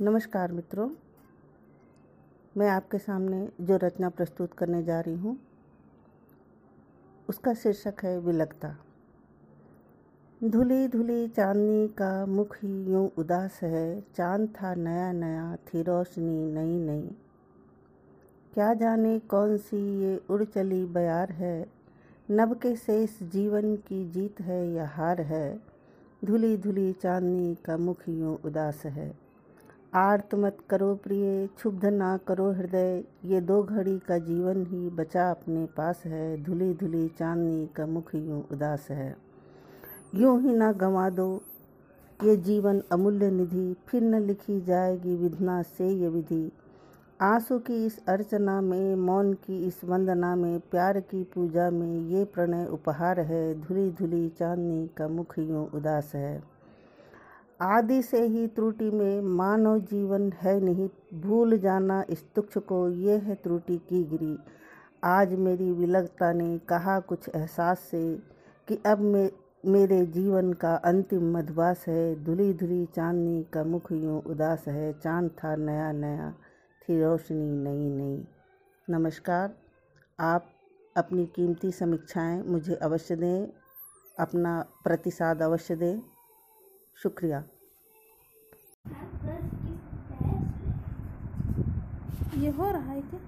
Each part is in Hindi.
नमस्कार मित्रों। मैं आपके सामने जो रचना प्रस्तुत करने जा रही हूँ, उसका शीर्षक है विलगता। धुली धुली चांदनी का मुख ही यूँ उदास है, चाँद था नया नया, थी रोशनी नई नई। क्या जाने कौन सी ये उड़ चली बयार है, नब के शेष जीवन की जीत है या हार है, धुली धुली चांदनी का मुख यूँ उदास है। आर्त मत करो प्रिय, क्षुब्ध ना करो हृदय। ये दो घड़ी का जीवन ही बचा अपने पास है। धुली धुली चांदनी का मुख यूँ उदास है। यूँ ही ना गंवा दो। ये जीवन अमूल्य निधि। फिर न लिखी जाएगी विधना से ये विधि। आँसू की इस अर्चना में, मौन की इस वंदना में, प्यार की पूजा में ये प्रणय उपहार है। धुली धुली चांदनी का मुख यूँ उदास है। आदि से ही त्रुटि में मानव जीवन है नहीं। भूल जाना इस तुक्ष को, ये है त्रुटि की गिरी। आज मेरी विलगता ने कहा कुछ एहसास से कि अब मे, मेरे जीवन का अंतिम मधुबास है। धुली धुली चांदनी का मुख यूँ उदास है। चाँद था नया नया, थी रोशनी नई नई। नमस्कार। आप अपनी कीमती समीक्षाएँ मुझे अवश्य दें, अपना प्रतिसाद अवश्य दें। शुक्रिया। ये हो रहा है क्या?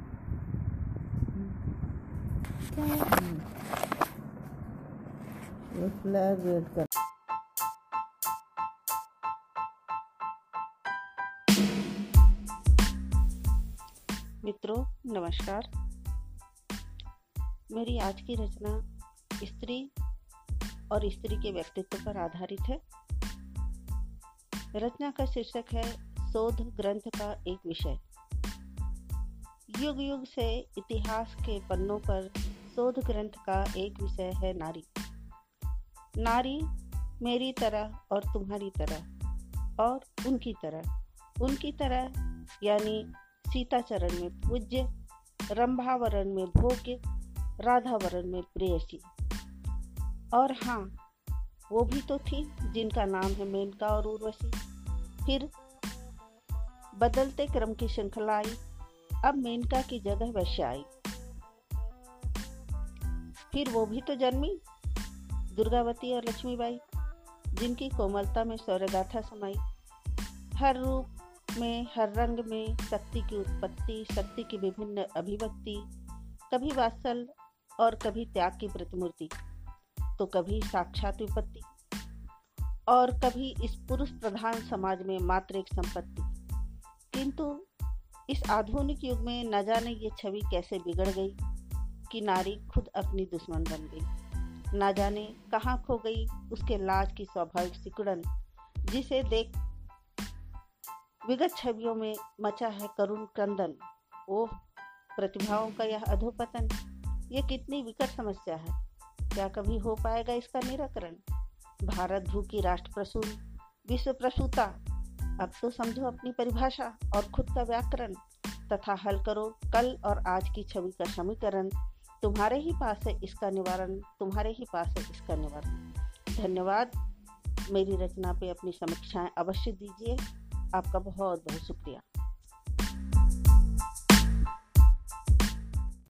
क्या फ्लैग वेट कर मित्रों नमस्कार। मेरी आज की रचना स्त्री और स्त्री के व्यक्तित्व पर आधारित है। रचना का शीर्षक है शोध ग्रंथ का एक विषय। युग युग से इतिहास के पन्नों पर शोध ग्रंथ का एक विषय है नारी। नारी मेरी तरह और तुम्हारी तरह और उनकी तरह। उनकी तरह यानी सीताचरण में पूज्य, रंभावरण में भोग्य, राधावरण में प्रेयसी। और हाँ वो भी तो थी, जिनका नाम है मेनका और उर्वशी। फिर बदलते क्रम की श्रृंखला आई, अब मेनका की जगह वैश्य आई। फिर वो भी तो जन्मी, दुर्गावती और लक्ष्मीबाई, जिनकी कोमलता में सौर्यगाथा समाई हर रूप में, हर रंग में, शक्ति की उत्पत्ति, शक्ति की विभिन्न अभिव्यक्ति, कभी वात्सल और कभी त्याग की प्रतिमूर्ति। तो कभी साक्षात विपत्ति और कभी इस पुरुष प्रधान समाज में मात्र एक संपत्ति। किंतु इस आधुनिक युग में न जाने ये छवि कैसे बिगड़ गई कि नारी खुद अपनी दुश्मन बन गई। न जाने कहाँ खो गई उसके लाज की स्वाभाविक सिकुड़न, जिसे देख विगत छवियों में मचा है करुण क्रंदन। ओह, प्रतिभाओं का यह अधोपतन, ये कितनी विकट समस्या है। क्या कभी हो पाएगा इसका निराकरण? भारत भू की राष्ट्र प्रसून विश्व प्रसूता अब तो समझो अपनी परिभाषा और खुद का व्याकरण। तथा हल करो कल और आज की छवि का समीकरण। तुम्हारे ही पास है इसका निवारण, तुम्हारे ही पास है इसका निवारण। धन्यवाद। मेरी रचना पे अपनी समीक्षाएँ अवश्य दीजिए। आपका बहुत बहुत शुक्रिया।